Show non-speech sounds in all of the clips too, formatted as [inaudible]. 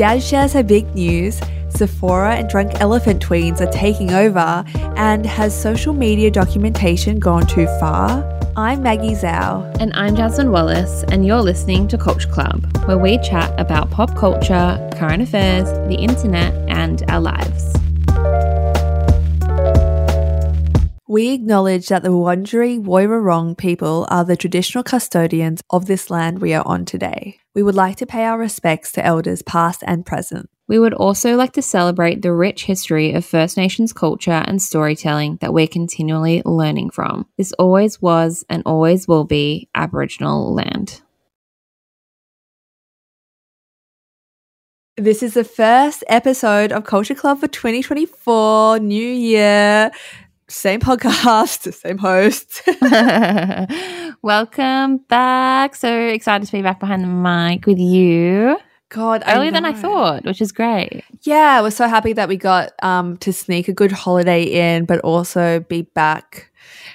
Jas shares her big news. Sephora and Drunk Elephant Tweens are taking over, and has social media documentation gone too far? I'm Maggie Zhao. And I'm Jasmine Wallace, and you're listening to Culture Club, where we chat about pop culture, current affairs, the internet, and our lives. We acknowledge that the Wurundjeri Woiwurrung people are the traditional custodians of this land we are on today. We would like to pay our respects to elders past and present. We would also like to celebrate the rich history of First Nations culture and storytelling that we're continually learning from. This always was and always will be Aboriginal land. This is the first episode of Culture Club for 2024, new year same podcast, [laughs] same host. [laughs] [laughs] Welcome back. So excited to be back behind the mic with you. God, earlier than I thought, which is great. Yeah, we're so happy that we got um, to sneak a good holiday in, but also be back,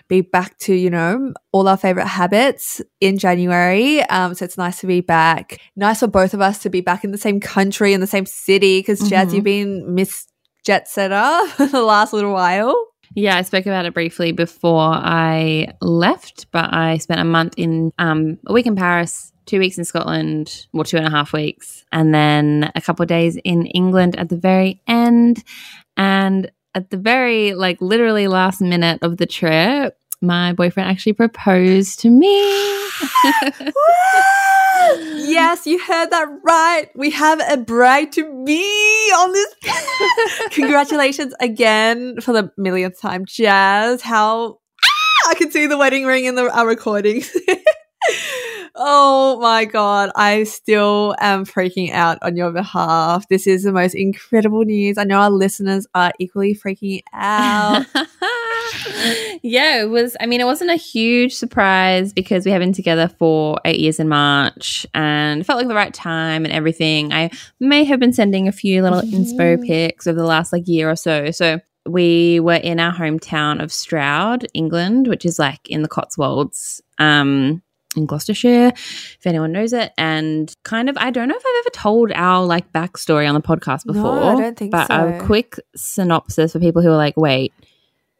be back to you know all our favorite habits in January. Um, so it's nice to be back. Nice for both of us to be back in the same country in the same city because mm-hmm. Jas, you've been Miss Jet Setter the last little while. Yeah, I spoke about it briefly before I left, but I spent a month in um, a week in Paris, two weeks in Scotland, or two and a half weeks, and then a couple of days in England at the very end. And at the very, like, literally last minute of the trip, my boyfriend actually proposed to me. [laughs] [laughs] yes, you heard that right. We have a bride to be on this. [laughs] Congratulations again for the millionth time, Jas. How ah, I can see the wedding ring in the, our recordings. [laughs] oh my god, I still am freaking out on your behalf. This is the most incredible news. I know our listeners are equally freaking out [laughs] yeah, it was. I mean, it wasn't a huge surprise because we have been together for eight years in March and it felt like the right time and everything. I may have been sending a few little inspo pics over the last like year or so. So we were in our hometown of Stroud, England, which is like in the Cotswolds. Um, in Gloucestershire, if anyone knows it. And kind of, I don't know if I've ever told our like backstory on the podcast before. No, I don't think but so. a quick synopsis for people who are like, wait,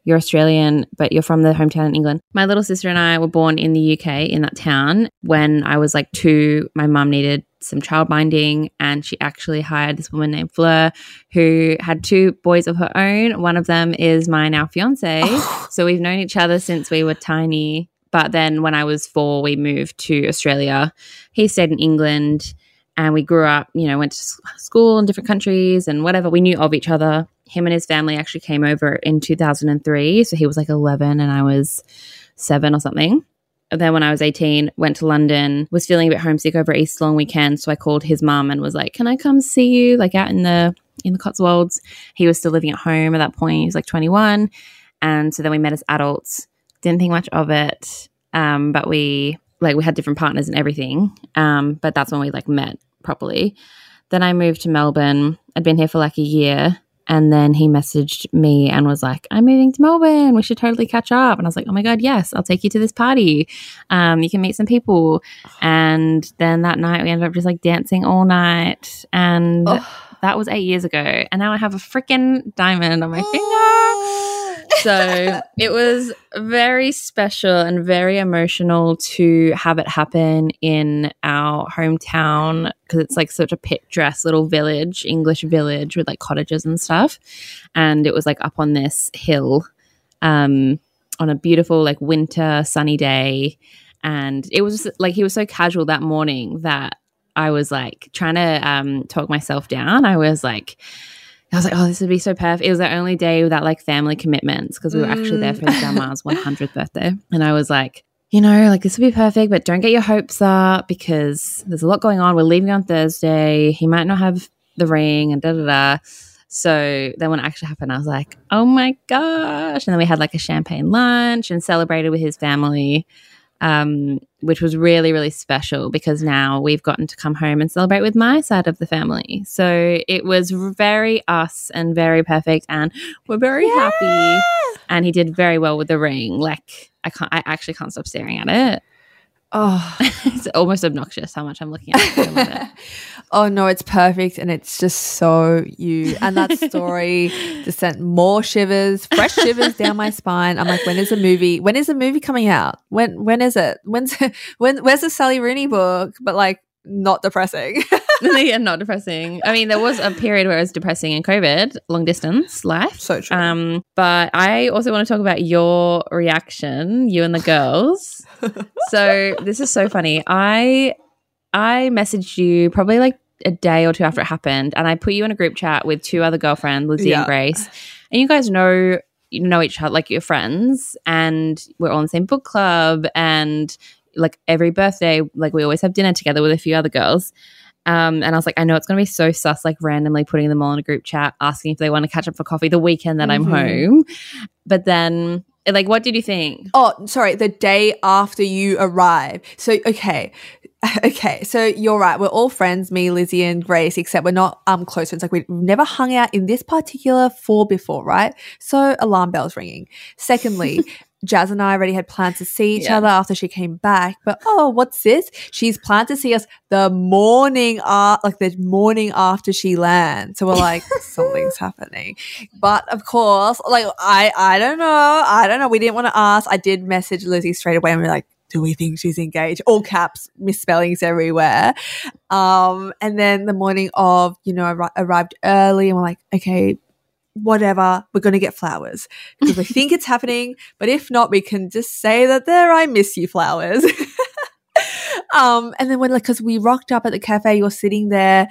you're Australian, but you're from the hometown in England. My little sister and I were born in the UK in that town. When I was like two, my mum needed some child minding and she actually hired this woman named Fleur who had two boys of her own. One of them is my now fiance. Oh. So we've known each other since we were tiny. But then when I was four, we moved to Australia. He stayed in England and we grew up, you know, went to school in different countries and whatever. We knew of each other. Him and his family actually came over in 2003. So he was like 11 and I was seven or something. And then when I was 18, went to London, was feeling a bit homesick over Easter long weekend. So I called his mum and was like, can I come see you? Like out in the, in the Cotswolds. He was still living at home at that point. He was like 21. And so then we met as adults. Didn't think much of it. Um, but we, like we had different partners and everything. Um, but that's when we like met properly. Then I moved to Melbourne. I'd been here for like a year. And then he messaged me and was like, I'm moving to Melbourne. We should totally catch up. And I was like, oh my God, yes, I'll take you to this party. Um, you can meet some people. And then that night we ended up just like dancing all night. And oh. that was eight years ago. And now I have a freaking diamond on my finger [gasps] [gasps] [gasps] so it was very special and very emotional to have it happen in our hometown because it's like such a picturesque little village, English village with like cottages and stuff. And it was like up on this hill um, on a beautiful, like winter sunny day. And it was just, like he was so casual that morning that I was like trying to um, talk myself down. I was like, I was like, oh, this would be so perfect. It was the only day without like family commitments because we were mm. actually there for his grandma's [laughs] 100th birthday. And I was like, you know, like this would be perfect, but don't get your hopes up because there's a lot going on. We're leaving on Thursday. He might not have the ring and da da da. So then when it actually happened, I was like, oh my gosh. And then we had like a champagne lunch and celebrated with his family um, which was really, really special because now we've gotten to come home and celebrate with my side of the family. So it was very us and very perfect, and we're very yeah! happy. And he did very well with the ring. Like I can't, I actually can't stop staring at it. Oh, [laughs] it's almost obnoxious how much I'm looking at. [laughs] oh no, it's perfect, and it's just so you. And that [laughs] story just sent more shivers, fresh shivers down my spine. I'm like, when is the movie? When is the movie coming out? When when is it? When's when? Where's the Sally Rooney book? But like, not depressing. [laughs] yeah, not depressing. I mean, there was a period where it was depressing in COVID, long distance life. so true. Um, but I also want to talk about your reaction, you and the girls. [laughs] so this is so funny. I I messaged you probably like a day or two after it happened, and I put you in a group chat with two other girlfriends, Lizzie Yeah. and Grace, and you guys know you know each other like you're friends, and we're all in the same book club, and like every birthday, like we always have dinner together with a few other girls. Um, and I was like, I know it's going to be so sus, like randomly putting them all in a group chat, asking if they want to catch up for coffee the weekend that I'm Mhm. home. But then, like, what did you think? Oh, sorry, the day after you arrive. So, okay. [laughs] Okay, so you're right. We're all friends, me, Lizzie, and Grace, except we're not um close friends. Like we've never hung out in this particular floor before, right? So alarm bells ringing. Secondly, Jas and I already had plans to see each Yeah. other after she came back. But oh, what's this? She's planned to see us the morning uh, like the morning after she lands. So we're like, [laughs] something's happening. But of course, like I I don't know. I don't know. We didn't want to ask. I did message Lizzie straight away and we are like, do we think she's engaged? All caps, misspellings everywhere. Um, and then the morning of, you know, arri- arrived early and we're like, okay, whatever, we're going to get flowers because we think it's happening. But if not, we can just say that there, I miss you flowers. [laughs] um, and then when, like, because we rocked up at the cafe, you're sitting there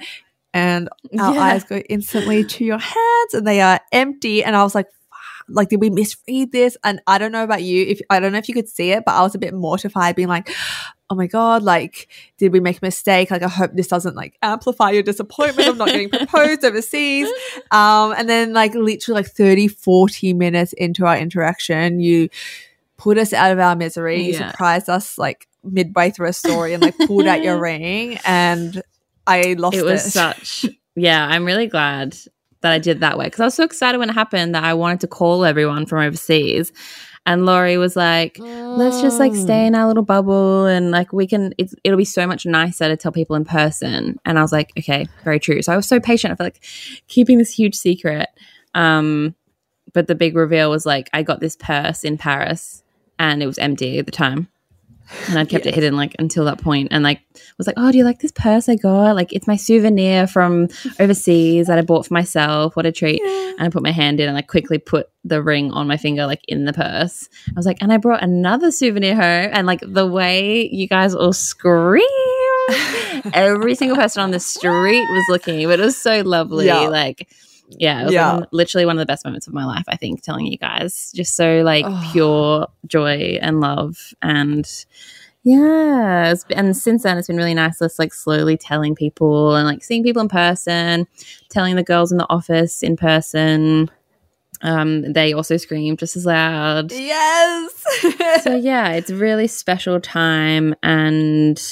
and our Yeah. eyes go instantly to your hands and they are empty. And I was like, like, did we misread this? And I don't know about you. If I don't know if you could see it, but I was a bit mortified, being like, oh my God, like, did we make a mistake? Like, I hope this doesn't like amplify your disappointment of not getting [laughs] proposed overseas. Um, and then like literally like 30, 40 minutes into our interaction, you put us out of our misery. You surprised us like midway through a story and like pulled out your [laughs] ring and I lost it. it was [laughs] such yeah i'm really glad that i did that way because i was so excited when it happened that i wanted to call everyone from overseas and laurie was like let's just like stay in our little bubble and like we can it'll be so much nicer to tell people in person. And i was like okay very true. So i was so patient i felt like keeping this huge secret. Um but the big reveal was like i got this purse in paris and it was empty at the time and I'd kept it hidden like until that point, and like was like, "Oh, do you like this purse I got? Like, it's my souvenir from overseas that I bought for myself. What a treat!" And I put my hand in and like quickly put the ring on my finger, like in the purse. I was like, and I brought another souvenir home, and like the way you guys all scream, [laughs] every single person on the street was looking, but it was so lovely. Yeah. Like, yeah, Yeah. like literally one of the best moments of my life. I think telling you guys just so like Oh. pure joy and love and. Yeah, and since then it's been really nice. Just like slowly telling people and like seeing people in person, telling the girls in the office in person. Um, they also scream just as loud. Yes. [laughs] So yeah, it's a really special time, and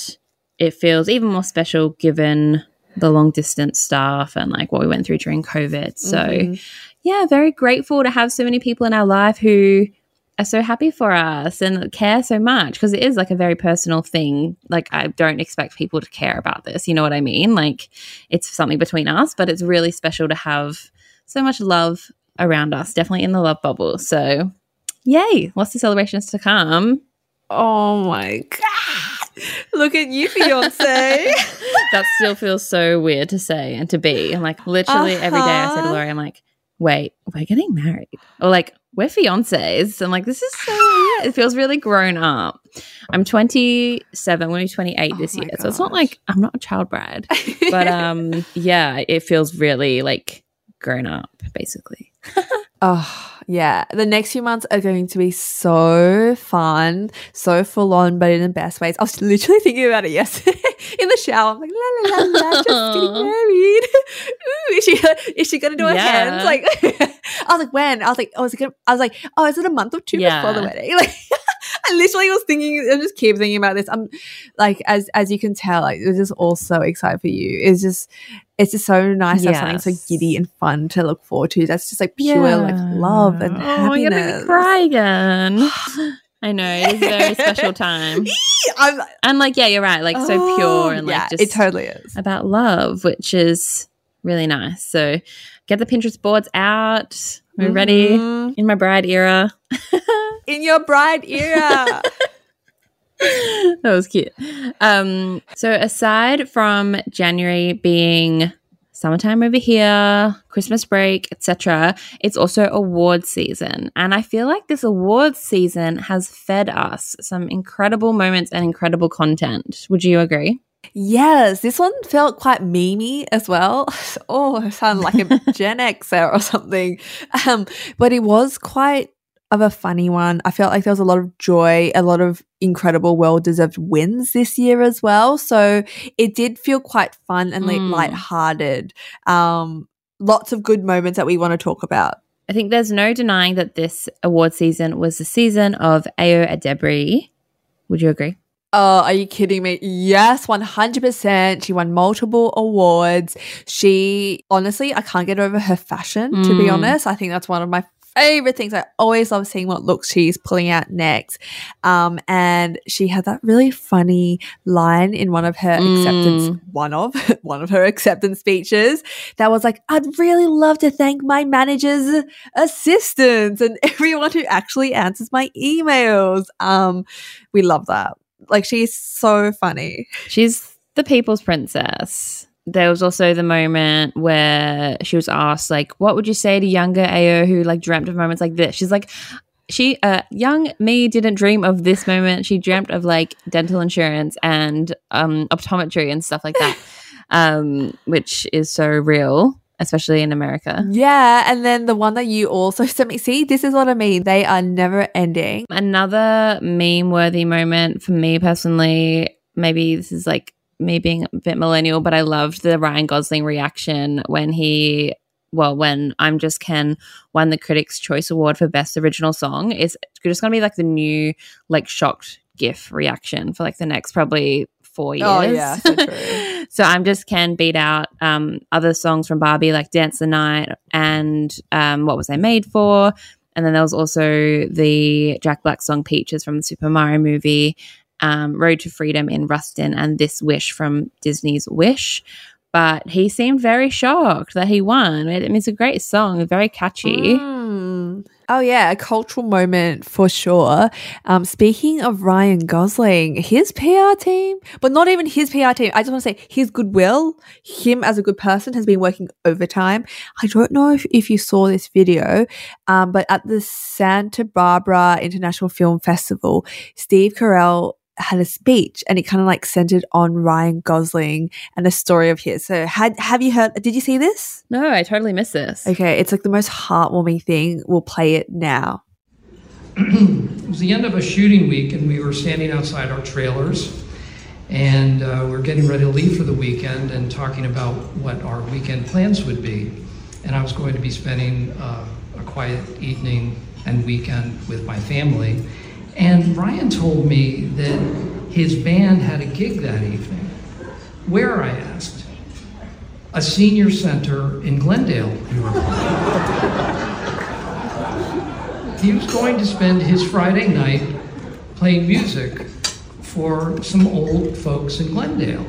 it feels even more special given the long distance stuff and like what we went through during COVID. So Mhm. yeah, very grateful to have so many people in our life who are so happy for us and care so much because it is like a very personal thing. Like, I don't expect people to care about this. You know what I mean? Like, it's something between us, but it's really special to have so much love around us, definitely in the love bubble. So, yay, lots of celebrations to come. Oh my god! [laughs] Look at you, fiance. [laughs] that still feels so weird to say and to be. And like literally every day I say to Uh-huh. Laurie, I'm like, wait, we're getting married. Or like, we're fiancés. I'm like, this is so weird. It feels really grown up. I'm 27, I'm going to be 28 Oh this year. So it's not like I'm not a child bride. But um [laughs] yeah, it feels really like grown up, basically. Oh, yeah. The next few months are going to be so fun, so full on, but in the best ways. I was literally thinking about it yesterday [laughs] in the shower. I'm like, la la la la, just getting [laughs] married. [laughs] Ooh, is she is she gonna do her Yeah. hands? Like, I was like, when? I was like, oh, is it gonna? I was like, oh, is it a month or two before the wedding? Like. I literally was thinking, I just keep thinking about this. I'm like, as as you can tell, like, we're just all so excited for you. It's just, it's just so nice to have something so giddy and fun to look forward to. That's just like pure like love and Oh, gonna happiness. me cry again. [sighs] I know it is a very special time, [laughs] I'm, and like yeah, you're right. Like so Oh, pure and like just it totally is. about love, which is really nice. So get the Pinterest boards out. We're ready Mhm. in my bride era. [laughs] in your bride era. [laughs] [laughs] that was cute. Um, so aside from January being summertime over here, Christmas break, etc., it's also award season. And I feel like this award season has fed us some incredible moments and incredible content. Would you agree? yes, this one felt quite memey as well. [laughs] Oh, I sound like a [laughs] Gen Xer or something. Um, but it was quite of a funny one. I felt like there was a lot of joy, a lot of incredible, well deserved wins this year as well. So it did feel quite fun and Mm. lighthearted. Um, lots of good moments that we want to talk about. I think there's no denying that this award season was the season of Ayo Edebiri. Would you agree? Oh, are you kidding me? Yes, 100%. She won multiple awards. She, honestly, I can't get over her fashion, to be Mm. honest. I think that's one of my favorite things. I always love seeing what looks she's pulling out next. Um, and she had that really funny line in one of her Mm. acceptance, one of, [laughs] one of her acceptance speeches that was like, I'd really love to thank my manager's assistants and [laughs] everyone who actually answers my emails. Um, we love that. Like she's so funny. She's the people's princess. There was also the moment where she was asked, like, what would you say to younger Ayo who like dreamt of moments like this? She's like, she, uh, young me didn't dream of this moment. She dreamt of like dental insurance and um, optometry and stuff like that, [laughs] um, which is so real, especially in America. Yeah, and then the one that you also [laughs] sent me. See, this is what I mean. They are never ending. Another meme worthy moment for me personally, maybe this is like me being a bit millennial, but I loved the Ryan Gosling reaction when he, well, when I'm Just Ken won the Critics' Choice Award for Best Original Song. It's just going to be like the new, like, shocked GIF reaction for like the next probably four years. Oh, yeah, so true. [laughs] so I'm Just Ken beat out um, other songs from Barbie like Dance the Night and um, What Was I Made For? And then there was also the Jack Black song Peaches from the Super Mario movie, um, Road to Freedom in Rustin, and This Wish from Disney's Wish. But he seemed very shocked that he won. I mean, it's a great song, very catchy. Mm. Oh yeah, a cultural moment for sure. Um, speaking of Ryan Gosling, his PR team, but not even his PR team. I just want to say his goodwill, him as a good person, has been working overtime. I don't know if, if you saw this video, um, but at the Santa Barbara International Film Festival, Steve Carell had a speech and it kind of like centered on Ryan Gosling and a story of his. So had have you heard did you see this? No, I totally missed this. Okay, it's like the most heartwarming thing. We'll play it now. It was the end of a shooting week, and we were standing outside our trailers, and uh, we're getting ready to leave for the weekend and talking about what our weekend plans would be. And I was going to be spending uh, a quiet evening and weekend with my family. And Ryan told me that his band had a gig that evening. Where, I asked. A senior center in Glendale, he. He was going to spend his Friday night playing music for some old folks in Glendale.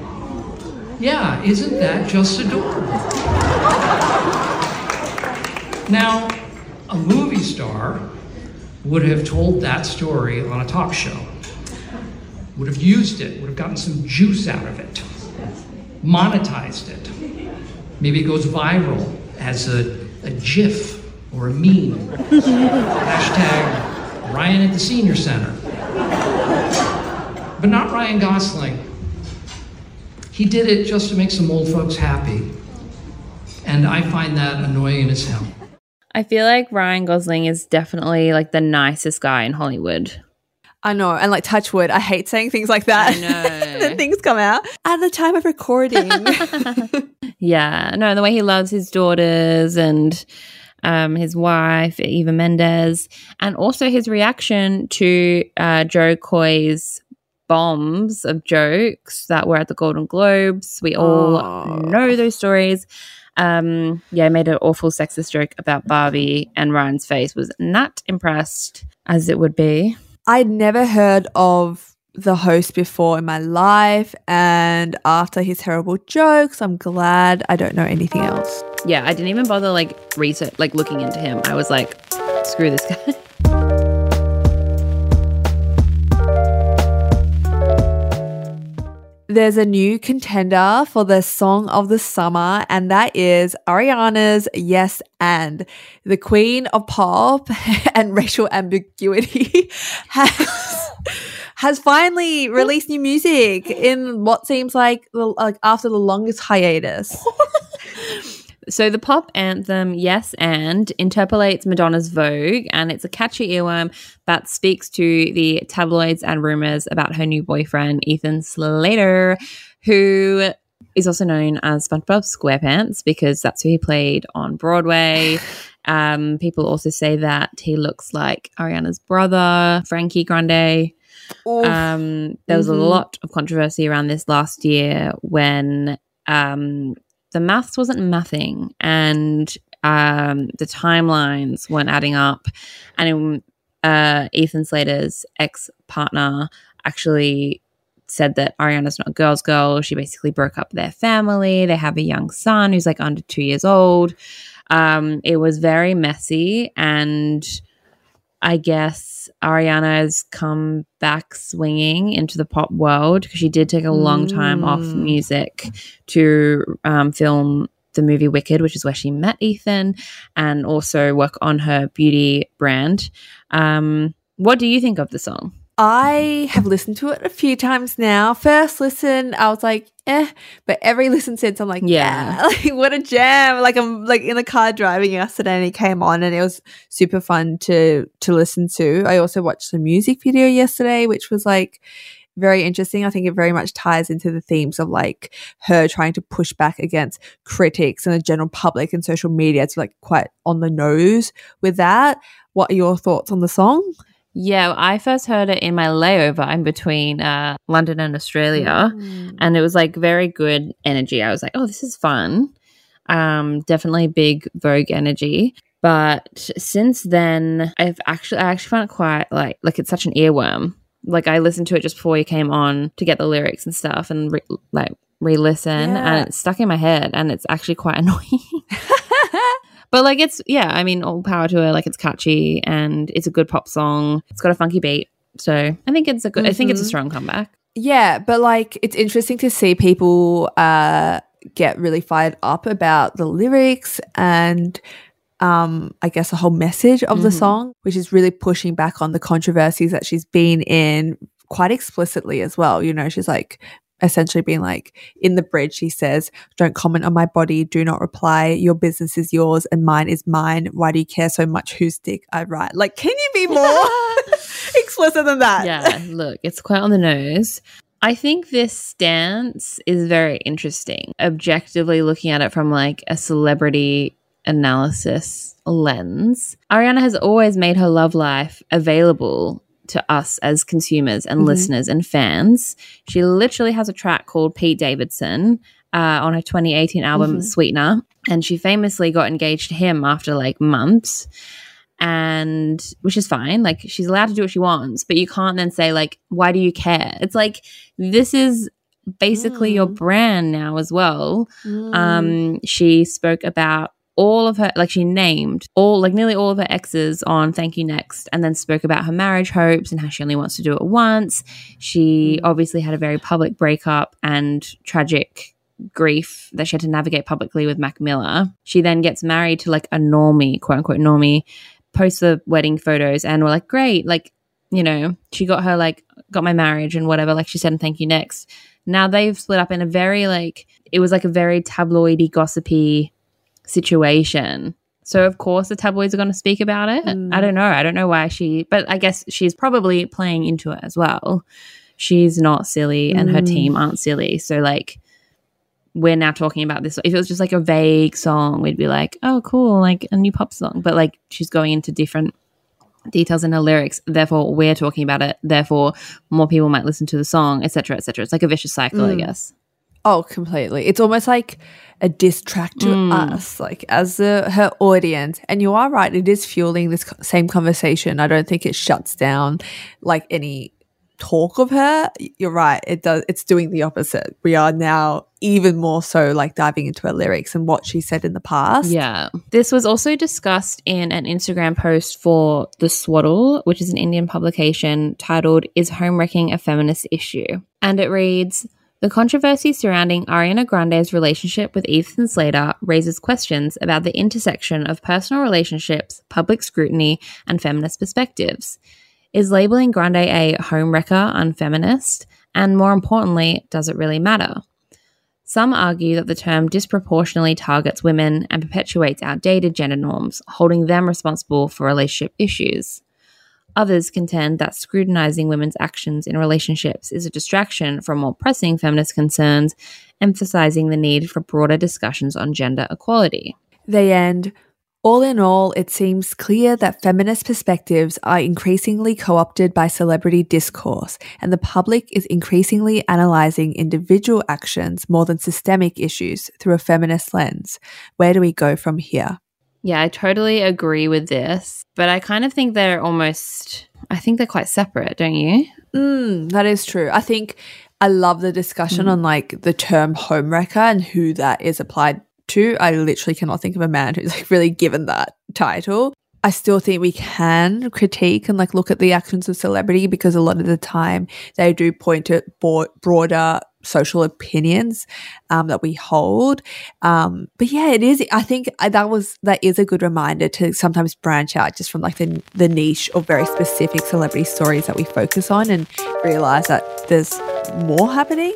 Yeah, isn't that just adorable? Now, a movie star would have told that story on a talk show, would have used it, would have gotten some juice out of it, monetized it. Maybe it goes viral as a, a GIF or a meme. Hashtag Ryan at the Senior Center. But not Ryan Gosling. He did it just to make some old folks happy. And I find that annoying as hell. I feel like Ryan Gosling is definitely like the nicest guy in Hollywood. I know, and like touch wood. I hate saying things like that. I know. then [laughs] things come out at the time of recording. [laughs] Yeah, no, the way he loves his daughters and um, his wife, Eva Mendes, and also his reaction to uh, Jo Koy's bombs of jokes that were at the Golden Globes. We all Oh. know those stories. Um, yeah, I made an awful sexist joke about Barbie, and Ryan's face was not impressed, as it would be. I'd never heard of the host before in my life. And after his terrible jokes, I'm glad I don't know anything else. Yeah, I didn't even bother like research, like looking into him. I was like, screw this guy. [laughs] There's a new contender for the song of the summer, and that is Ariana's Yes and. The queen of pop [laughs] and racial ambiguity [laughs] has, has finally released new music in what seems like, like after the longest hiatus. [laughs] So the pop anthem Yes and interpolates Madonna's Vogue and it's a catchy earworm that speaks to the tabloids and rumors about her new boyfriend Ethan Slater who is also known as SpongeBob SquarePants because that's who he played on Broadway. [sighs] Um, people also say that he looks like Ariana's brother, Frankie Grande. Um, there was Mhm. a lot of controversy around this last year when um, the maths wasn't mathing and um, the timelines weren't adding up. And uh, Ethan Slater's ex partner actually said that Ariana's not a girl's girl. She basically broke up their family. They have a young son who's like under two years old. Um, it was very messy and I guess Ariana has come back swinging into the pop world because she did take a long time off Mm. music to um, film the movie Wicked, which is where she met Ethan, and also work on her beauty brand. Um, what do you think of the song? I have listened to it a few times now. First listen, I was like, eh, but every [laughs] listen since, I'm like, Yeah. yeah, [laughs] like what a jam! Like I'm like in the car driving yesterday, and it came on, and it was super fun to to listen to. I also watched the music video yesterday, which was like very interesting. I think it very much ties into the themes of like her trying to push back against critics and the general public and social media. It's like quite on the nose with that. What are your thoughts on the song? Yeah, I first heard it in my layover in between uh, London and Australia. and it was like very good energy. I was like, oh, this is fun. Um, definitely big Vogue energy. But since then, I've actually I actually found it quite like like it's such an earworm. Like I listened to it just before you came on to get the lyrics and stuff, and re- like re-listen, Yeah. and it's stuck in my head, and it's actually quite [laughs] annoying. [laughs] But like it's yeah, I mean, all power to her. Like it's catchy and it's a good pop song. It's got a funky beat, so I think it's a good. I think it's a Mhm. strong comeback. Yeah, but like it's interesting to see people uh get really fired up about the lyrics and um I guess the whole message of the Mhm. song, which is really pushing back on the controversies that she's been in quite explicitly as well. You know, she's like essentially being like in the bridge she says don't comment on my body do not reply your business is yours and mine is mine why do you care so much whose dick i write like can you be [laughs] more [laughs] explicit than that yeah, [laughs] look, it's quite on the nose. I think this stance is very interesting. Objectively looking at it from like a celebrity analysis lens, Ariana has always made her love life available to us as consumers and Mhm. listeners and fans. She literally has a track called Pete Davidson uh, on her 2018 album Mhm. Sweetener, and she famously got engaged to him after like months and which is fine like she's allowed to do what she wants but you can't then say like why do you care it's like this is basically your Mm. brand now as well Mm. um she spoke about all of her like she named all like nearly all of her exes on thank you next and then spoke about her marriage hopes and how she only wants to do it once she Mm. obviously had a very public breakup and tragic grief that she had to navigate publicly with Mac Miller. She then gets married to like a normie, quote unquote normie, posts the wedding photos and we're like, great, like, you know, she got her like got my marriage and whatever, like she said, and thank you next. Now they've split up in a very like it was like a very tabloidy, gossipy situation. So of course the tabloids are going to speak about it. Mm. I don't know. I don't know why she, but I guess she's probably playing into it as well. She's not silly, and her Mm. team aren't silly. So like, we're now talking about this. If it was just like a vague song, we'd be like, oh, cool, like a new pop song. But like, she's going into different details in her lyrics. Therefore, we're talking about it. Therefore, more people might listen to the song, etc., etc. It's like a vicious cycle, I Mm. guess. Oh, completely. It's almost like a diss track to Mm. us, like as the, her audience. And you are right; it is fueling this same conversation. I don't think it shuts down like any talk of her. You're right; it does. It's doing the opposite. We are now even more so like diving into her lyrics and what she said in the past. Yeah. This was also discussed in an Instagram post for The Swaddle, which is an Indian publication titled Is Homewrecking a Feminist Issue? And it reads The controversy surrounding Ariana Grande's relationship with Ethan Slater raises questions about the intersection of personal relationships, public scrutiny, and feminist perspectives. Is labeling Grande a homewrecker unfeminist? And more importantly, does it really matter? Some argue that the term disproportionately targets women and perpetuates outdated gender norms, holding them responsible for relationship issues. Others contend that scrutinizing women's actions in relationships is a distraction from more pressing feminist concerns, emphasizing the need for broader discussions on gender equality. They end. All in all, it seems clear that feminist perspectives are increasingly co opted by celebrity discourse, and the public is increasingly analysing individual actions more than systemic issues through a feminist lens. Where do we go from here? Yeah, I totally agree with this, but I kind of think they're almost, I think they're quite separate, don't you? Mm, that is true. I think I love the discussion on like the term homewrecker and who that is applied to. I literally cannot think of a man who's like really given that title. I still think we can critique and like look at the actions of celebrity because a lot of the time they do point to broader social opinions um, that we hold. Um, but yeah, it is. I think that was that is a good reminder to sometimes branch out just from like the the niche or very specific celebrity stories that we focus on and realize that there's more happening.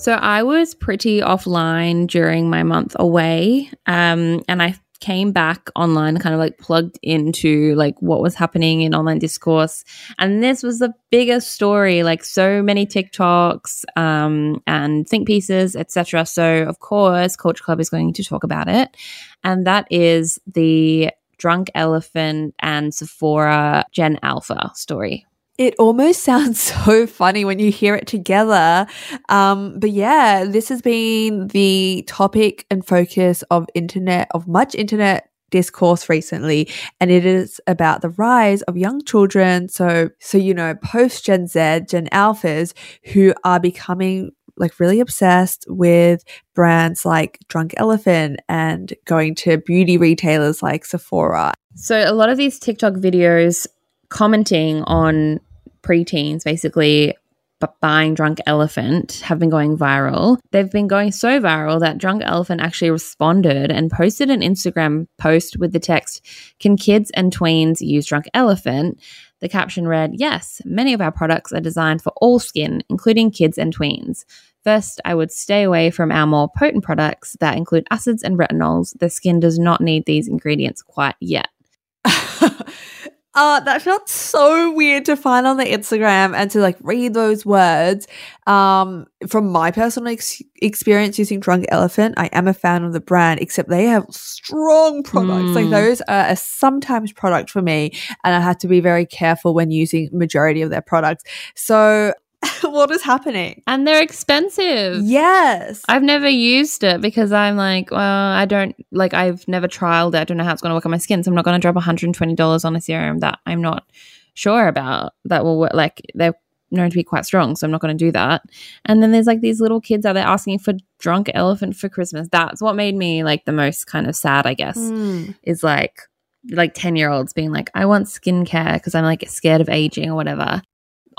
So I was pretty offline during my month away, um, and I came back online, kind of like plugged into like what was happening in online discourse, and this was the biggest story. Like so many TikToks um, and think pieces, etc. So of course, Culture Club is going to talk about it, and that is the drunk elephant and Sephora Gen Alpha story. It almost [laughs] sounds so funny when you hear it together. Um, but yeah, this has been the topic and focus of internet, of much internet discourse recently and it is about the rise of young children so so you know post gen z gen alphas who are becoming like really obsessed with brands like drunk elephant and going to beauty retailers like sephora So a lot of these TikTok videos commenting on preteens basically buying Drunk Elephant have been going viral. They've been going so viral that Drunk Elephant actually responded and posted an Instagram post with the text, Can kids and tweens use Drunk Elephant? The caption read, Yes, many of our products are designed for all skin, including kids and tweens. First, I would stay away from our more potent products that include acids and retinols. The skin does not need these ingredients quite yet. [laughs] uh, that felt so weird to find on the Instagram and to like read those words. Um, from my personal ex- experience using Drunk Elephant, I am a fan of the brand, except they have strong products. Like Mm. those are a sometimes product for me, and I have to be very careful when using majority of their products. So, [laughs] what is happening? And they're expensive. Yes. I've never used it because I'm like, well, I don't like. I've never trialed it. I don't know how it's going to work on my skin, so I'm not going to drop 120 dollars on a serum that I'm not sure about. That will work. Like they're known to be quite strong, so I'm not going to do that. And then there's like these little kids out there asking for drunk elephant for Christmas. That's what made me like the most kind of sad, I guess. Mm. Is like like 10 year olds being like, I want skincare because I'm like scared of aging or whatever.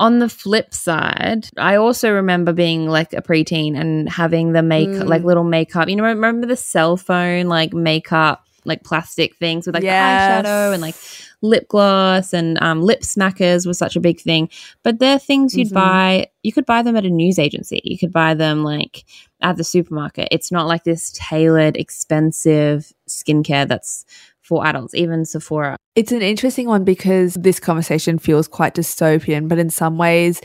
On the flip side, I also remember being like a preteen and having the make Mm. like little makeup. You know, remember the cell phone like makeup, like plastic things with like Yes. the eyeshadow and like lip gloss and um, lip smackers was such a big thing. But they're things you'd Mhm. buy. You could buy them at a news agency. You could buy them like at the supermarket. It's not like this tailored, expensive skincare that's for adults, even Sephora. It's an interesting one because this conversation feels quite dystopian, but in some ways,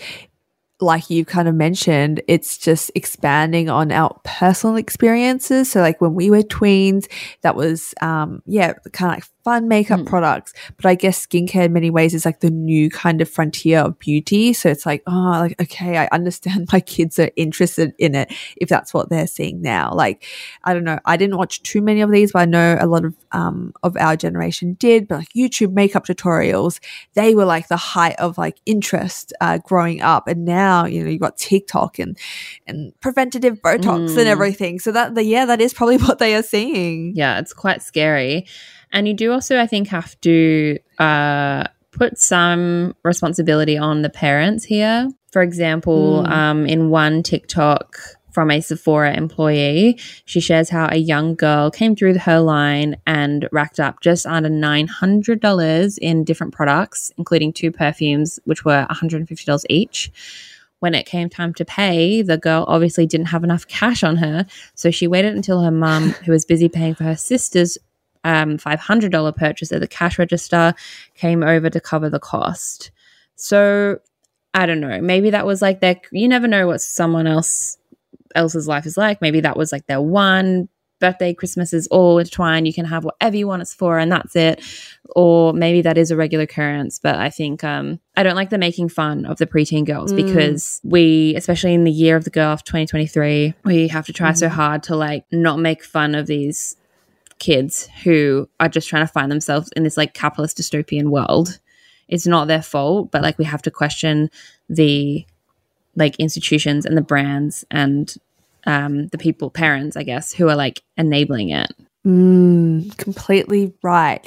like you kind of mentioned, it's just expanding on our personal experiences. So, like when we were tweens, that was, um, yeah, kind of like fun makeup Mm. products. But I guess skincare in many ways is like the new kind of frontier of beauty. So it's like, oh, like, okay, I understand [laughs] my kids are interested in it if that's what they're seeing now. Like, I don't know. I didn't watch too many of these, but I know a lot of, um, of our generation did. But like YouTube makeup tutorials, they were like the height of like interest, uh, growing up. And now, you know, you've got TikTok and, and preventative Botox and Mm. everything. So that, the, yeah, that is probably [laughs] what they are seeing. Yeah, it's quite scary. And you do also, I think, have to uh, put some responsibility on the parents here. For example, Mm. um, in one TikTok from a Sephora employee, she shares how a young girl came through her line and racked up just under $900 in different products, including two perfumes, which were $150 each. When it came time to pay, the girl obviously didn't have enough cash on her. So she waited until her mum, who was busy paying for her sister's um, $500 purchase at the cash register, came over to cover the cost. So I don't know. Maybe that was like their, you never know what someone else else's life is like. Maybe that was like their one birthday, Christmas is all intertwined. You can have whatever you want it's for, and that's it. Or maybe that is a regular occurrence. But I think um, I don't like the making fun of the preteen girls Mm. because we, especially in the year of the girl of 2023, we have to try so hard to like not make fun of these kids who are just trying to find themselves in this like capitalist dystopian world. It's not their fault, but like we have to question the like institutions and the brands and um, the people, parents, I guess, who are like enabling it. Mm, completely right.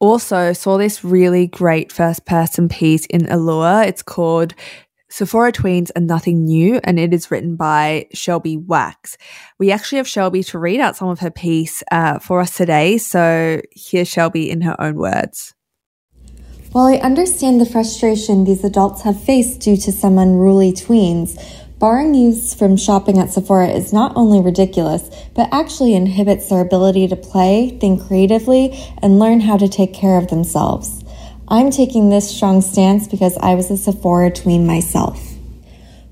Also, saw this really great first person piece in Allure. It's called Sephora Tweens and Nothing New, and it is written by Shelby Wax. We actually have Shelby to read out some of her piece uh, for us today. So here's Shelby in her own words. While I understand the frustration these adults have faced due to some unruly tweens, barring youths from shopping at Sephora is not only ridiculous, but actually inhibits their ability to play, think creatively, and learn how to take care of themselves. I'm taking this strong stance because I was a Sephora tween myself.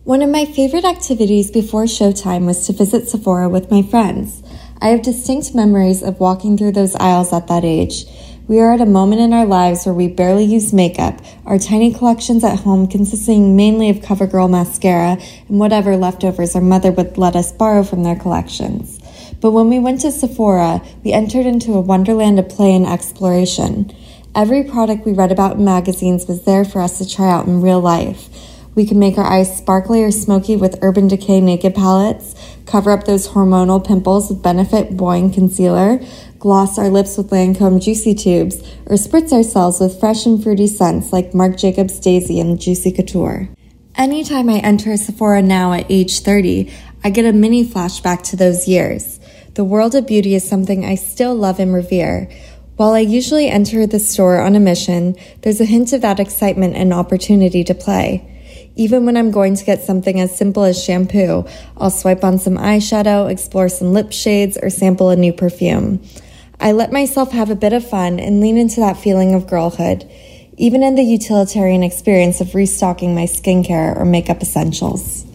One of my favorite activities before showtime was to visit Sephora with my friends. I have distinct memories of walking through those aisles at that age. We are at a moment in our lives where we barely use makeup, our tiny collections at home consisting mainly of CoverGirl mascara and whatever leftovers our mother would let us borrow from their collections. But when we went to Sephora, we entered into a wonderland of play and exploration. Every product we read about in magazines was there for us to try out in real life. We could make our eyes sparkly or smoky with Urban Decay Naked Palettes, cover up those hormonal pimples with Benefit Boing Concealer, gloss our lips with Lancome Juicy Tubes, or spritz ourselves with fresh and fruity scents like Marc Jacobs Daisy and Juicy Couture. Anytime I enter Sephora now at age 30, I get a mini flashback to those years. The world of beauty is something I still love and revere. While I usually enter the store on a mission, there's a hint of that excitement and opportunity to play. Even when I'm going to get something as simple as shampoo, I'll swipe on some eyeshadow, explore some lip shades, or sample a new perfume. I let myself have a bit of fun and lean into that feeling of girlhood, even in the utilitarian experience of restocking my skincare or makeup essentials.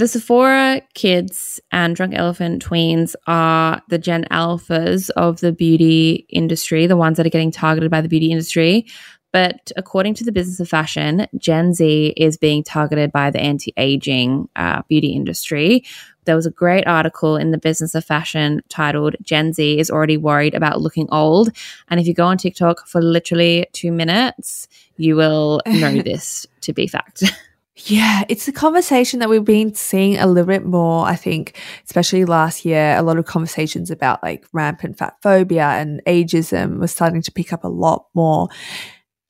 The Sephora kids and Drunk Elephant tweens are the Gen Alphas of the beauty industry, the ones that are getting targeted by the beauty industry. But according to the Business of Fashion, Gen Z is being targeted by the anti aging uh, beauty industry. There was a great article in the Business of Fashion titled Gen Z is already worried about looking old. And if you go on TikTok for literally two minutes, you will know [laughs] this to be fact. [laughs] Yeah, it's a conversation that we've been seeing a little bit more, I think, especially last year. A lot of conversations about like rampant fat phobia and ageism was starting to pick up a lot more.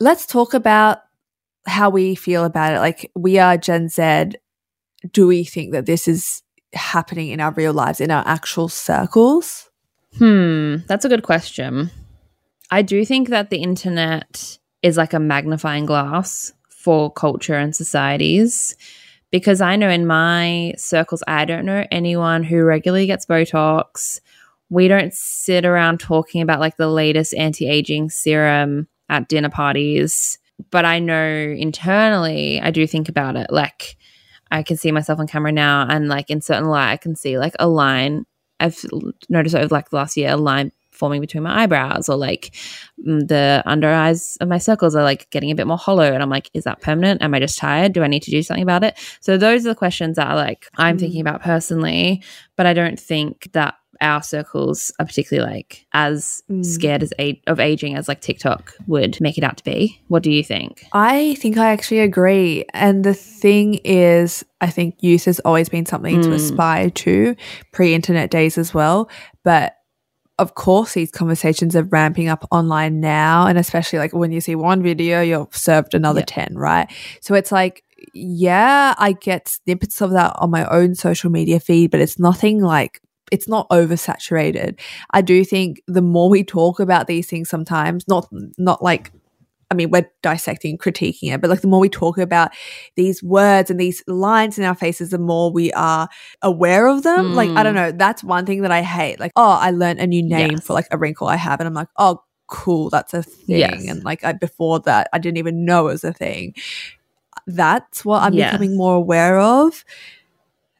Let's talk about how we feel about it. Like, we are Gen Z. Do we think that this is happening in our real lives, in our actual circles? Hmm, that's a good question. I do think that the internet is like a magnifying glass for culture and societies because I know in my circles, I don't know anyone who regularly gets Botox. We don't sit around talking about like the latest anti aging serum at dinner parties. But I know internally, I do think about it. Like, I can see myself on camera now, and like in certain light, I can see like a line I've noticed over like last year, a line forming between my eyebrows or like mm, the under eyes of my circles are like getting a bit more hollow and i'm like is that permanent am i just tired do i need to do something about it so those are the questions that are like i'm Mm. thinking about personally but i don't think that our circles are particularly like as Mm. scared as a- of aging as like tiktok would make it out to be what do you think I think I actually agree. And the thing is, I think youth has always been something to Mm. aspire to pre internet days as well. But of course, these conversations are ramping up online now. And especially like when you see one video, you're served another Yeah. 10, right? So it's like, yeah, I get snippets of that on my own social media feed, but it's nothing like, it's not oversaturated. I do think the more we talk about these things sometimes, not not like I mean, we're dissecting, critiquing it, but like the more we talk about these words and these lines in our faces, the more we are aware of them. Like, I don't know, that's one thing that I hate. Like, oh, I learned a new name Yes. for like a wrinkle I have, and I'm like, oh, cool, that's a thing. Yes. And like, I, before that, I didn't even know it was a thing. That's what I'm Yes. becoming more aware of.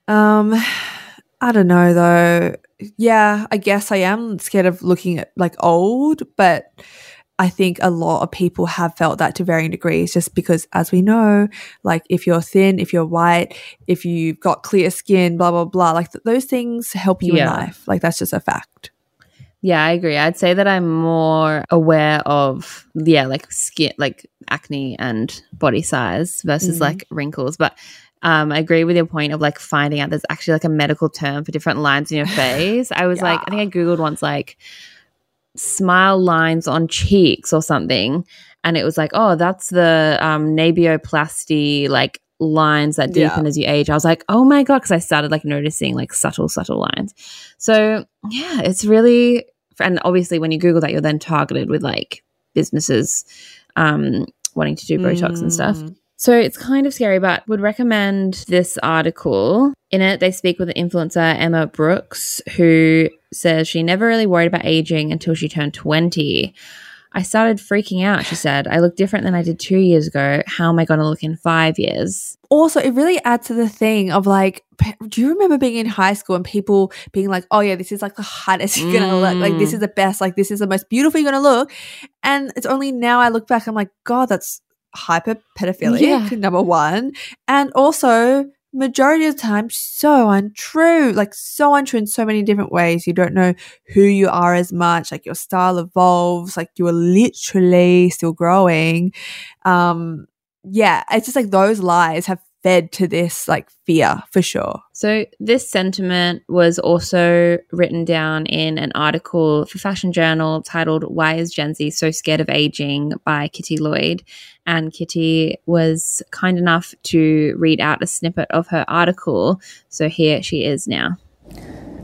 Um, [sighs] I don't know though. Yeah, I guess I am scared of looking at like old, but I think a lot of people have felt that to varying degrees just because, as we know, like if you're thin, if you're white, if you've got clear skin, blah, blah, blah, like th- those things help you Yeah. in life. Like that's just a fact. Yeah, I agree. I'd say that I'm more aware of yeah, like skin, like acne and body size versus Mhm. like wrinkles. But um, I agree with your point of like finding out there's actually like a medical term for different lines in your [laughs] face. I was like, I think I googled once like smile lines on cheeks or something, and it was like, oh, that's the um, nabioplasty like lines that Yeah. deepen as you age. I was like, oh my god, because I started like noticing like subtle, subtle lines. So yeah, it's really and obviously when you Google that, you're then targeted with like businesses um, wanting to do Botox and stuff. Mm. So it's kind of scary, but would recommend this article. In it, they speak with the influencer Emma Brooks, who says she never really worried about aging until she turned 20. I started freaking out, she said. I look different than I did two years ago. How am I going to look in five years? also it really adds to the thing of like do you remember being in high school and people being like oh yeah this is like the hottest you're gonna look like this Mm. is the best like this is the most beautiful you're gonna look and it's only now i look back i'm like god that's hyper pedophilic Yeah. number one and also majority of the time so untrue like so untrue in so many different ways you don't know who you are as much like your style evolves like you are literally still growing um yeah, it's just like those lies have fed to this like fear for sure. So, this sentiment was also written down in an article for Fashion Journal titled Why is Gen Z So Scared of Aging by Kitty Lloyd. And Kitty was kind enough to read out a snippet of her article. So, here she is now.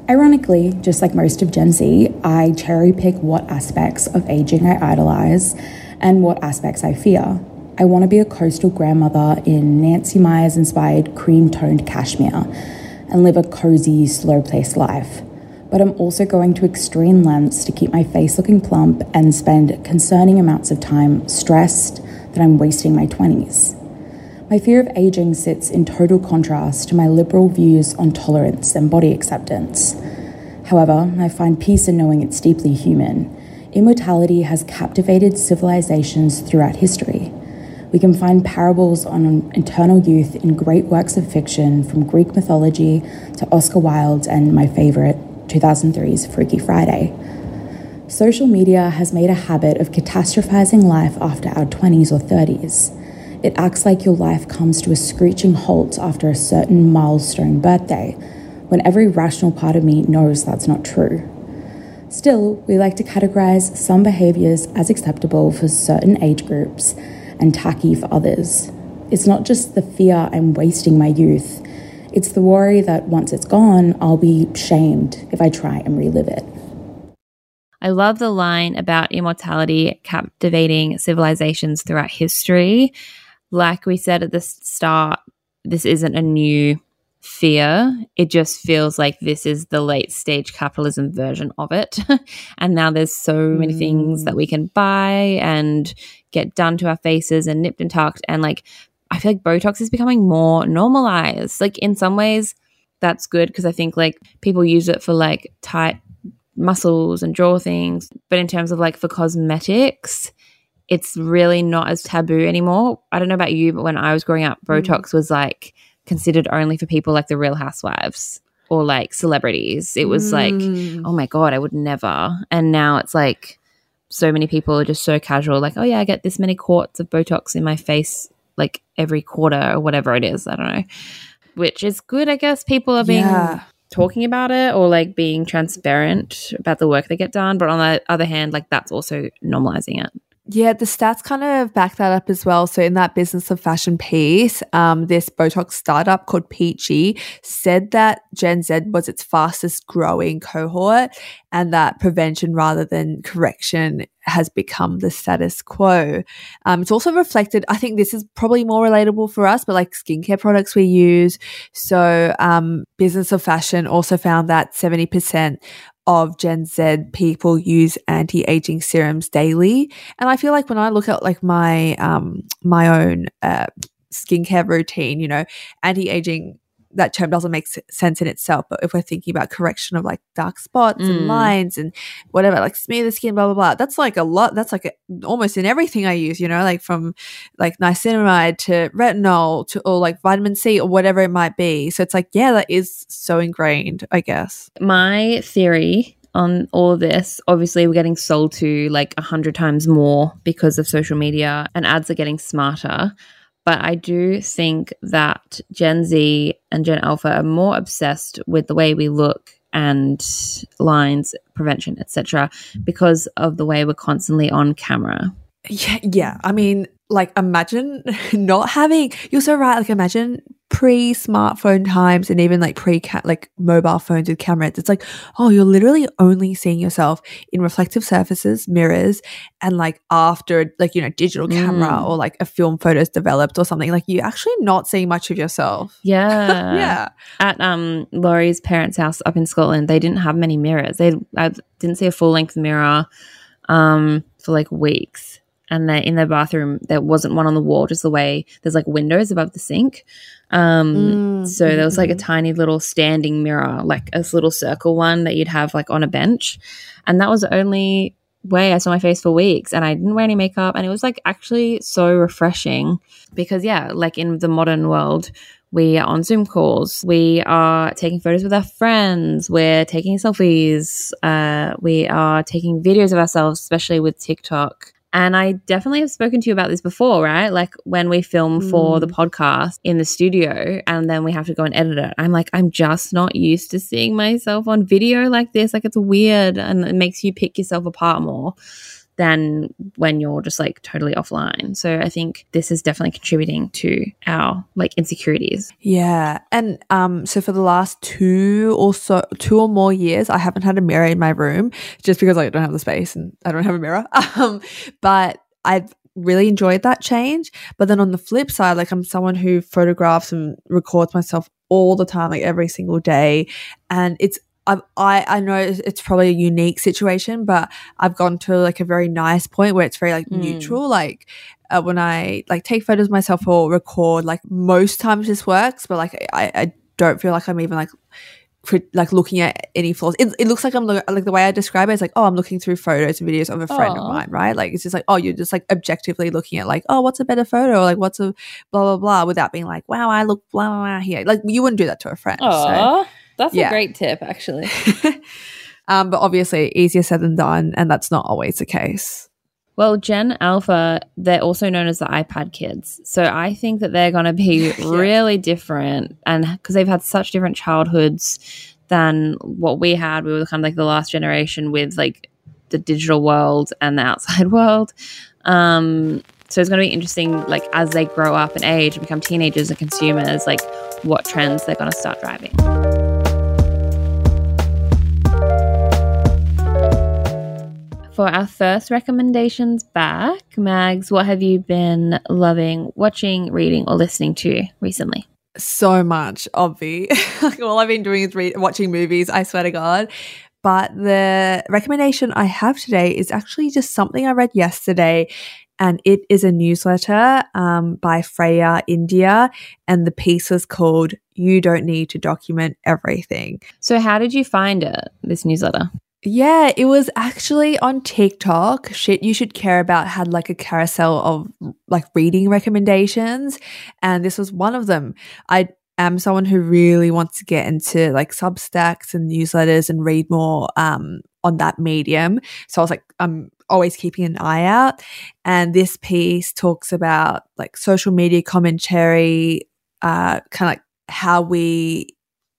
Ironically, just like most of Gen Z, I cherry pick what aspects of aging I idolize and what aspects I fear. I want to be a coastal grandmother in Nancy Meyers inspired cream toned cashmere and live a cozy, slow paced life. But I'm also going to extreme lengths to keep my face looking plump and spend concerning amounts of time stressed that I'm wasting my 20s. My fear of aging sits in total contrast to my liberal views on tolerance and body acceptance. However, I find peace in knowing it's deeply human. Immortality has captivated civilizations throughout history. We can find parables on eternal youth in great works of fiction from Greek mythology to Oscar Wilde and my favorite, 2003's Freaky Friday. Social media has made a habit of catastrophizing life after our 20s or 30s. It acts like your life comes to a screeching halt after a certain milestone birthday, when every rational part of me knows that's not true. Still, we like to categorize some behaviors as acceptable for certain age groups and tacky for others. It's not just the fear I'm wasting my youth, it's the worry that once it's gone, I'll be shamed if I try and relive it. I love the line about immortality captivating civilizations throughout history. Like we said at the start, this isn't a new fear. It just feels like this is the late stage capitalism version of it. [laughs] and now there's so many things that we can buy and get done to our faces and nipped and tucked. And like, I feel like Botox is becoming more normalized. Like, in some ways, that's good because I think like people use it for like tight muscles and draw things. But in terms of like for cosmetics, it's really not as taboo anymore. I don't know about you, but when I was growing up, Mm. Botox was like considered only for people like the real housewives or like celebrities. It was like, Mm. oh my God, I would never. And now it's like so many people are just so casual, like, oh yeah, I get this many quarts of Botox in my face like every quarter or whatever it is. I don't know. Which is good, I guess. People are being Yeah. talking about it or like being transparent about the work they get done. But on the other hand, like that's also normalizing it. Yeah, the stats kind of back that up as well. So, in that business of fashion piece, um, this Botox startup called Peachy said that Gen Z was its fastest growing cohort and that prevention rather than correction has become the status quo. Um, it's also reflected, I think this is probably more relatable for us, but like skincare products we use. So, um, Business of Fashion also found that 70% of Gen Z people use anti-aging serums daily. And I feel like when I look at like my um my own uh skincare routine, you know, anti-aging that term doesn't make sense in itself, but if we're thinking about correction of like dark spots Mm. and lines and whatever, like smear the skin, blah blah blah, that's like a lot. That's like a, almost in everything I use, you know, like from like niacinamide to retinol to or like vitamin C or whatever it might be. So it's like, yeah, that is so ingrained, I guess. My theory on all of this obviously, we're getting sold to like a hundred times more because of social media and ads are getting smarter. But I do think that Gen Z and Gen Alpha are more obsessed with the way we look and lines, prevention, etc., because of the way we're constantly on camera. Yeah, yeah. I mean, like imagine [laughs] not having you're so right, like imagine pre smartphone times and even like pre like mobile phones with cameras. It's like, oh, you're literally only seeing yourself in reflective surfaces, mirrors, and like after like, you know, digital camera Mm. or like a film photo's developed or something, like you're actually not seeing much of yourself. [laughs] Yeah. yeah. At um Laurie's parents' house up in Scotland, they didn't have many mirrors. They I didn't see a full length mirror um for like weeks. And they in their bathroom there wasn't one on the wall, just the way there's like windows above the sink. Um Mm, so there was like a mhm. tiny little standing mirror, like a little circle one that you'd have like on a bench. And that was the only way I saw my face for weeks and I didn't wear any makeup and it was like actually so refreshing because yeah, like in the modern world, we are on Zoom calls, we are taking photos with our friends, we're taking selfies, uh, we are taking videos of ourselves, especially with TikTok. And I definitely have spoken to you about this before, right? Like when we film for the mm. podcast in the studio and then we have to go and edit it. I'm like, I'm just not used to seeing myself on video like this. Like it's weird and it makes you pick yourself apart more than when you're just like totally offline. So I think this is definitely contributing to our like insecurities. Yeah. And um so for the last two or so two or more years I haven't had a mirror in my room just because I don't have the space and I don't have a mirror. [laughs] Um but I've really enjoyed that change. But then on the flip side, like I'm someone who photographs and records myself all the time, like every single day. And it's I've, I I know it's probably a unique situation, but I've gone to like a very nice point where it's very like Mm. neutral. Like uh, when I like take photos myself or record, like most times this works, but like I, I don't feel like I'm even like like looking at any flaws. It, it looks like I'm lo- like the way I describe it is like oh I'm looking through photos and videos of a friend of mine, right? Like it's just like oh you're just like objectively looking at like oh what's a better photo or like what's a blah blah blah without being like wow I look blah blah, blah here. Like you wouldn't do that to a friend. so. That's yeah. great tip, actually. [laughs] um, but obviously easier said than done, and that's not always the case. Well, Gen Alpha, they're also known as the iPad kids. So I think that they're going to be [laughs] really different. And because they've had such different childhoods than what we had, we were kind of like the last generation with like the digital world and the outside [laughs] world. Um, so it's going to be interesting, like as they grow up and age and become teenagers and consumers, like what trends they're going to start driving. For our first recommendations back, Mags, what have you been loving, watching, reading, or listening to recently? So much, obvi. [laughs] like all I've been doing is read, watching movies. I swear to God. But the recommendation I have today is actually just something I read yesterday, and it is a newsletter um, by Freya India, and the piece is called "You Don't Need to Document Everything." So, how did you find it, this newsletter? Yeah, it was actually on TikTok. Shit you should care about had like a carousel of like reading recommendations. And this was one of them. I am someone who really wants to get into like Substacks and newsletters and read more um, on that medium. So I was like, I'm always keeping an eye out. And this piece talks about like social media commentary, uh, kind of like how we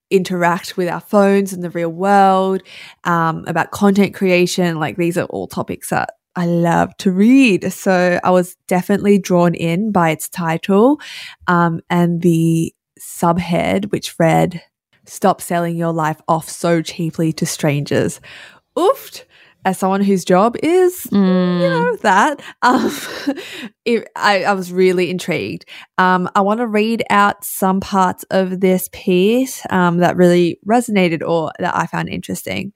interact with our phones in the real world, um, about content creation. Like these are all topics that I love to read. So I was definitely drawn in by its title um, and the subhead, which read, Stop selling your life off so cheaply to strangers. Oofed as someone whose job is, mm. you know, that, um, [laughs] it, I, I, was really intrigued. Um, I want to read out some parts of this piece um, that really resonated or that I found interesting.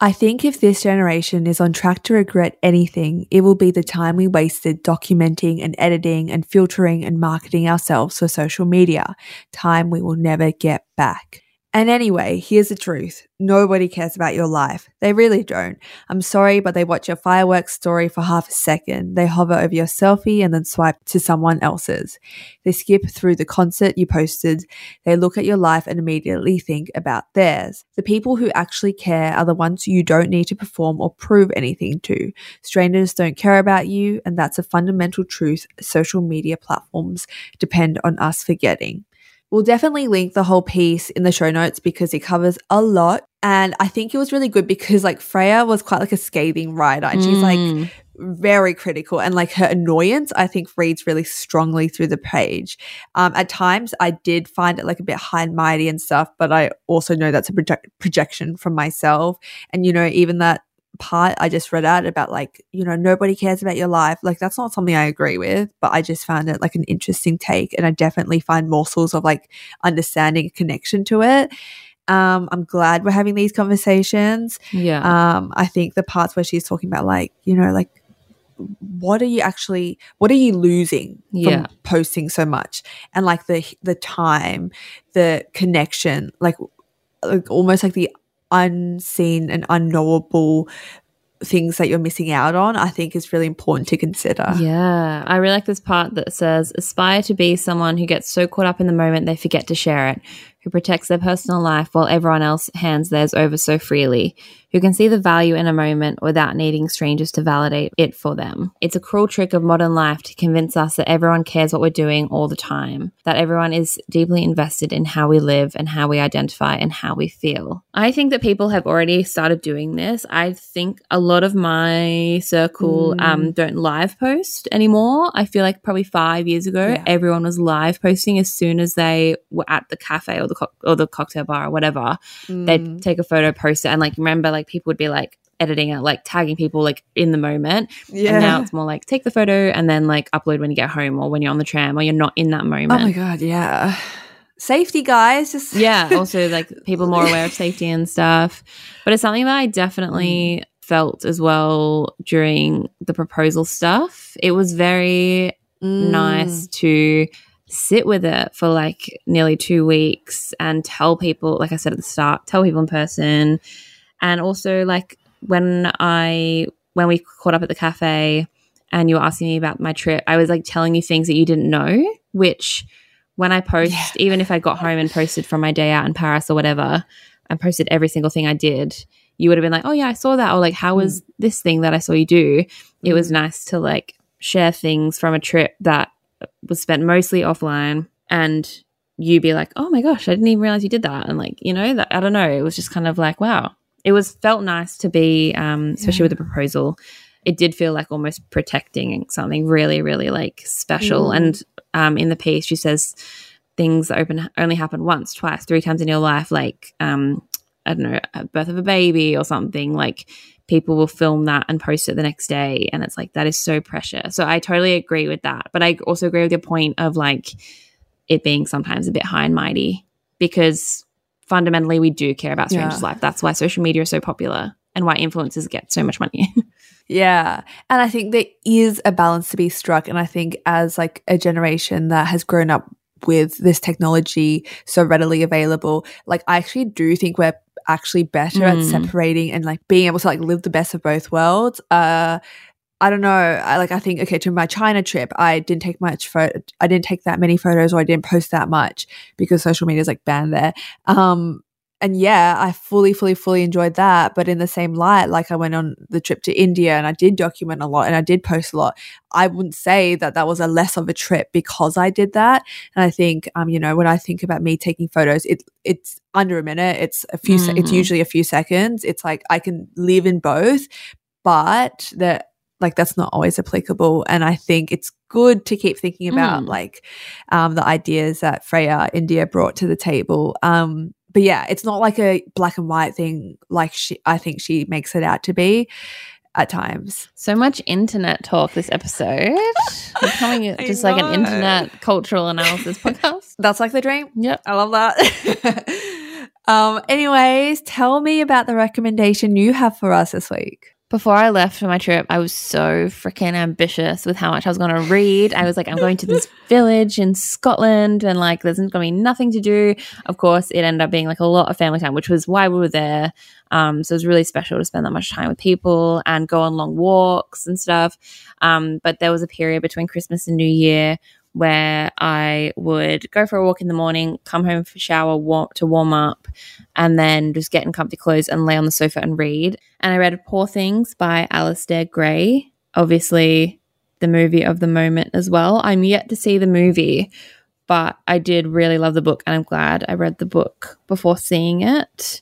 I think if this generation is on track to regret anything, it will be the time we wasted documenting and editing and filtering and marketing ourselves for social media. Time we will never get back. And anyway, here's the truth. Nobody cares about your life. They really don't. I'm sorry, but they watch your fireworks story for half a second. They hover over your selfie and then swipe to someone else's. They skip through the concert you posted. They look at your life and immediately think about theirs. The people who actually care are the ones you don't need to perform or prove anything to. Strangers don't care about you, and that's a fundamental truth social media platforms depend on us forgetting. We'll definitely link the whole piece in the show notes because it covers a lot. And I think it was really good because like Freya was quite like a scathing writer and mm. she's like mm. very critical and like her annoyance I think reads really strongly through the page. Um, at times I did find it like a bit high and mighty and stuff, but I also know that's a project- projection from myself. And you know, even that part I just read out about like, you know, nobody cares about your life. Like that's not something I agree with, but I just found it like an interesting take and I definitely find morsels of like understanding connection to it. Um, I'm glad we're having these conversations. Yeah. Um, I think the parts where she's talking about like, you know, like what are you actually what are you losing yeah. from posting so much and like the the time the connection like like almost like the unseen and unknowable things that you're missing out on, I think is really important to consider. Yeah. I really like this part that says aspire to be someone who gets so caught up in the moment they forget to share it, who protects their personal life while everyone else hands theirs over so freely, who can see the value in a moment without needing strangers to validate it for them. It's a cruel trick of modern life to convince us that everyone cares what we're doing all the time, that everyone is deeply invested in how we live and how we identify and how we feel. I think that people have already started doing this. I think a lot of my circle mm. um, don't live post anymore. I feel like probably five years ago, yeah. everyone was live posting as soon as they were at the cafe or the co- or the cocktail bar or whatever. Mm. They'd take a photo, post it, and like remember, like people would be like editing it, like tagging people like in the moment. Yeah. And now it's more like take the photo and then like upload when you get home or when you're on the tram or you're not in that moment. Oh my god, yeah. Safety guys, just [laughs] yeah. Also, like people more aware of safety and stuff. But it's something that I definitely mm. felt as well during the proposal stuff. It was very mm. nice to sit with it for like nearly two weeks and tell people, like I said at the start, tell people in person. And also, like when I, when we caught up at the cafe and you were asking me about my trip, I was like telling you things that you didn't know, which when I post, yeah. even if I got home and posted from my day out in Paris or whatever, and posted every single thing I did, you would have been like, oh yeah, I saw that. Or like, how was mm. this thing that I saw you do? It was mm. nice to like share things from a trip that was spent mostly offline and you be like, oh my gosh, I didn't even realize you did that. And like, you know, that I don't know. It was just kind of like, wow. It was felt nice to be, um, especially yeah. with the proposal. It did feel like almost protecting something really, really like special. Mm. And um, in the piece, she says things open only happen once, twice, three times in your life, like um, I don't know, birth of a baby or something. Like people will film that and post it the next day. And it's like that is so precious. So i totally agree with that. But i also agree with your point of like it being sometimes a bit high and mighty because fundamentally we do care about strangers yeah. life. That's why social media is so popular and why influencers get so much money. [laughs] Yeah. And i think there is a balance to be struck. And i think as like a generation that has grown up with this technology so readily available like i actually do think we're actually better at Mm. separating and like being able to like live the best of both worlds. Uh, I don't know. I like I think okay to my China trip, I didn't take much photo. I didn't take that many photos, or I didn't post that much because social media is like banned there. Um, and yeah, I fully, fully, fully enjoyed that. But in the same light, like I went on the trip to India and I did document a lot and I did post a lot. I wouldn't say that that was a less of a trip because I did that. And I think, um, you know, when I think about me taking photos, it it's under a minute. It's a few. se- It's Mhm. usually a few seconds. It's like I can live in both, but that like that's not always applicable. And I think it's good to keep thinking about Mm. like um, the ideas that Freya India brought to the table. Um, but yeah, it's not like a black and white thing like she I think she makes it out to be at times. So much internet talk this episode. Becoming [laughs] just like an internet cultural analysis [laughs] podcast. That's like the dream. Yep. I love that. [laughs] um, anyways, tell me about the recommendation you have for us this week. Before I left for my trip, I was so freaking ambitious with how much I was going to read. I was like, I'm going to this [laughs] village in Scotland and like there's going to be nothing to do. Of course, it ended up being like a lot of family time, which was why we were there. Um, so it was really special to spend that much time with people and go on long walks and stuff. Um, but there was a period between Christmas and New Year where I would go for a walk in the morning, come home for a shower warm, to warm up, and then just get in comfy clothes and lay on the sofa and read. And I read Poor Things by Alasdair Gray, obviously the movie of the moment as well. I'm yet to see the movie, but I did really love the book, and I'm glad I read the book before seeing it.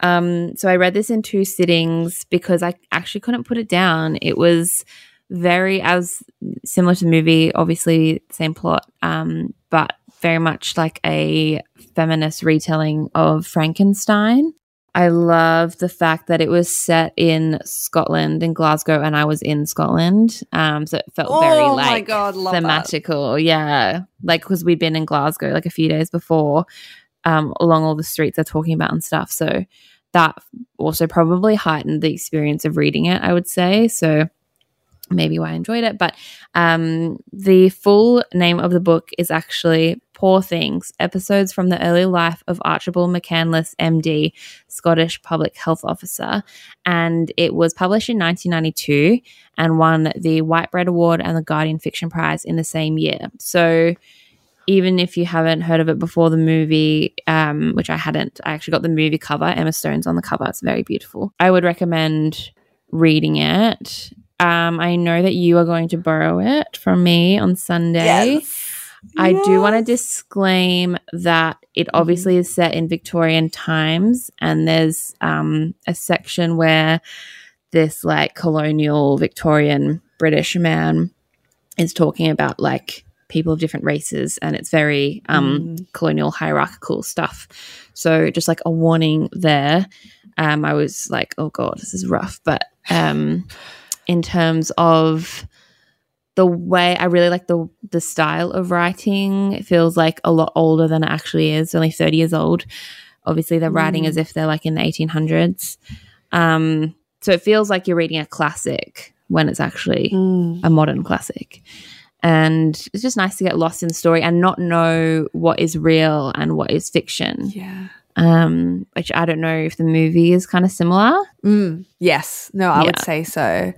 Um, so I read this in two sittings because I actually couldn't put it down. It was very as similar to the movie, obviously same plot, um, but very much like a feminist retelling of Frankenstein. I love the fact that it was set in Scotland, in Glasgow, and I was in Scotland. Um, so it felt very Oh my like God, love that. thematical. Yeah, like because we'd been in Glasgow like a few days before, um, along all the streets they're talking about and stuff. So that also probably heightened the experience of reading it. I would say so. Maybe why I enjoyed it, but um, the full name of the book is actually Poor Things Episodes from the Early Life of Archibald McCandless, MD, Scottish Public Health Officer. And it was published in 1992 and won the Whitbread Award and the Guardian Fiction Prize in the same year. So even if you haven't heard of it before the movie, um, which I hadn't, I actually got the movie cover. Emma Stone's on the cover. It's very beautiful. I would recommend reading it. Um, I know that you are going to borrow it from me on Sunday. Yes. I do want to disclaim that it obviously is set in Victorian times, and there's um, a section where this like colonial Victorian British man is talking about like people of different races, and it's very um, colonial hierarchical stuff. So just like a warning there. Um, I was like, oh god, this is rough, but um, in terms of the way I really like the the style of writing. It feels like a lot older than it actually is. Only thirty years old. Obviously, they're writing as if they're like in the eighteen hundreds. Um, so it feels like you're reading a classic when it's actually Mm. a modern classic. And it's just nice to get lost in the story and not know what is real and what is fiction. Yeah. Um, which I don't know if the movie is kind of similar. Mm, yes. No, I would say so.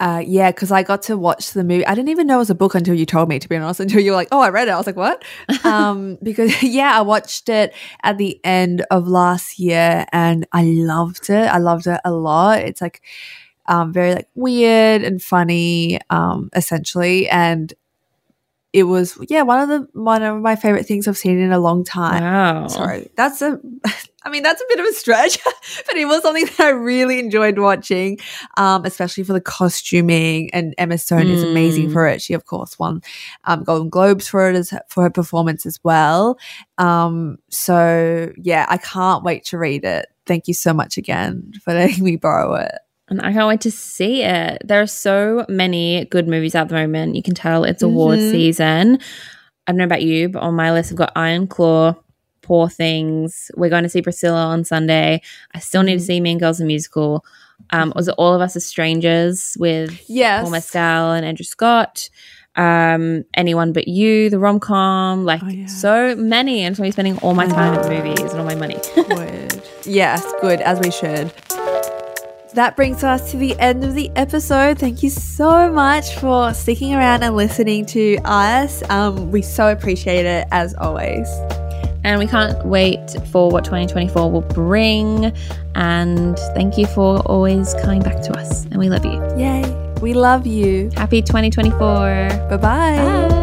Uh, yeah, because I got to watch the movie. I didn't even know it was a book until you told me, to be honest, [laughs] until you were like, oh, I read it. I was like, what? [laughs] um, because, [laughs] yeah, I watched it at the end of last year and I loved it. I loved it a lot. It's like um, very like weird and funny, um, essentially. And it was, yeah, one of the one of my favorite things I've seen in a long time. Wow. Sorry, that's a. [laughs] I mean, that's a bit of a stretch, [laughs] but it was something that I really enjoyed watching, um, especially for the costuming. And Emma Stone is amazing Mm. for it. She, of course, won um, Golden Globes for it as for her performance as well. Um, so yeah, I can't wait to read it. Thank you so much again for [laughs] letting me borrow it. And I can't wait to see it. There are so many good movies at the moment. You can tell it's award Mhm. season. I don't know about you, but on my list, I've got Iron Claw, Poor Things. We're going to see Priscilla on Sunday. I still need to Mhm. see Mean Girls the musical. Um, was it All of Us as Strangers with Yes. Paul Mescal and Andrew Scott? um, Anyone But You, the rom com, like Oh, yeah. so many. And so I'm spending all my time in movies and all my money. [laughs] Word. Yes, good, as we should. That brings us to the end of the episode. Thank you so much for sticking around and listening to us. Um, we so appreciate it as always. and we can't wait for what 2024 will bring. And thank you for always coming back to us. And we love you. Yay. We love you. Happy 2024. Bye-bye. Bye.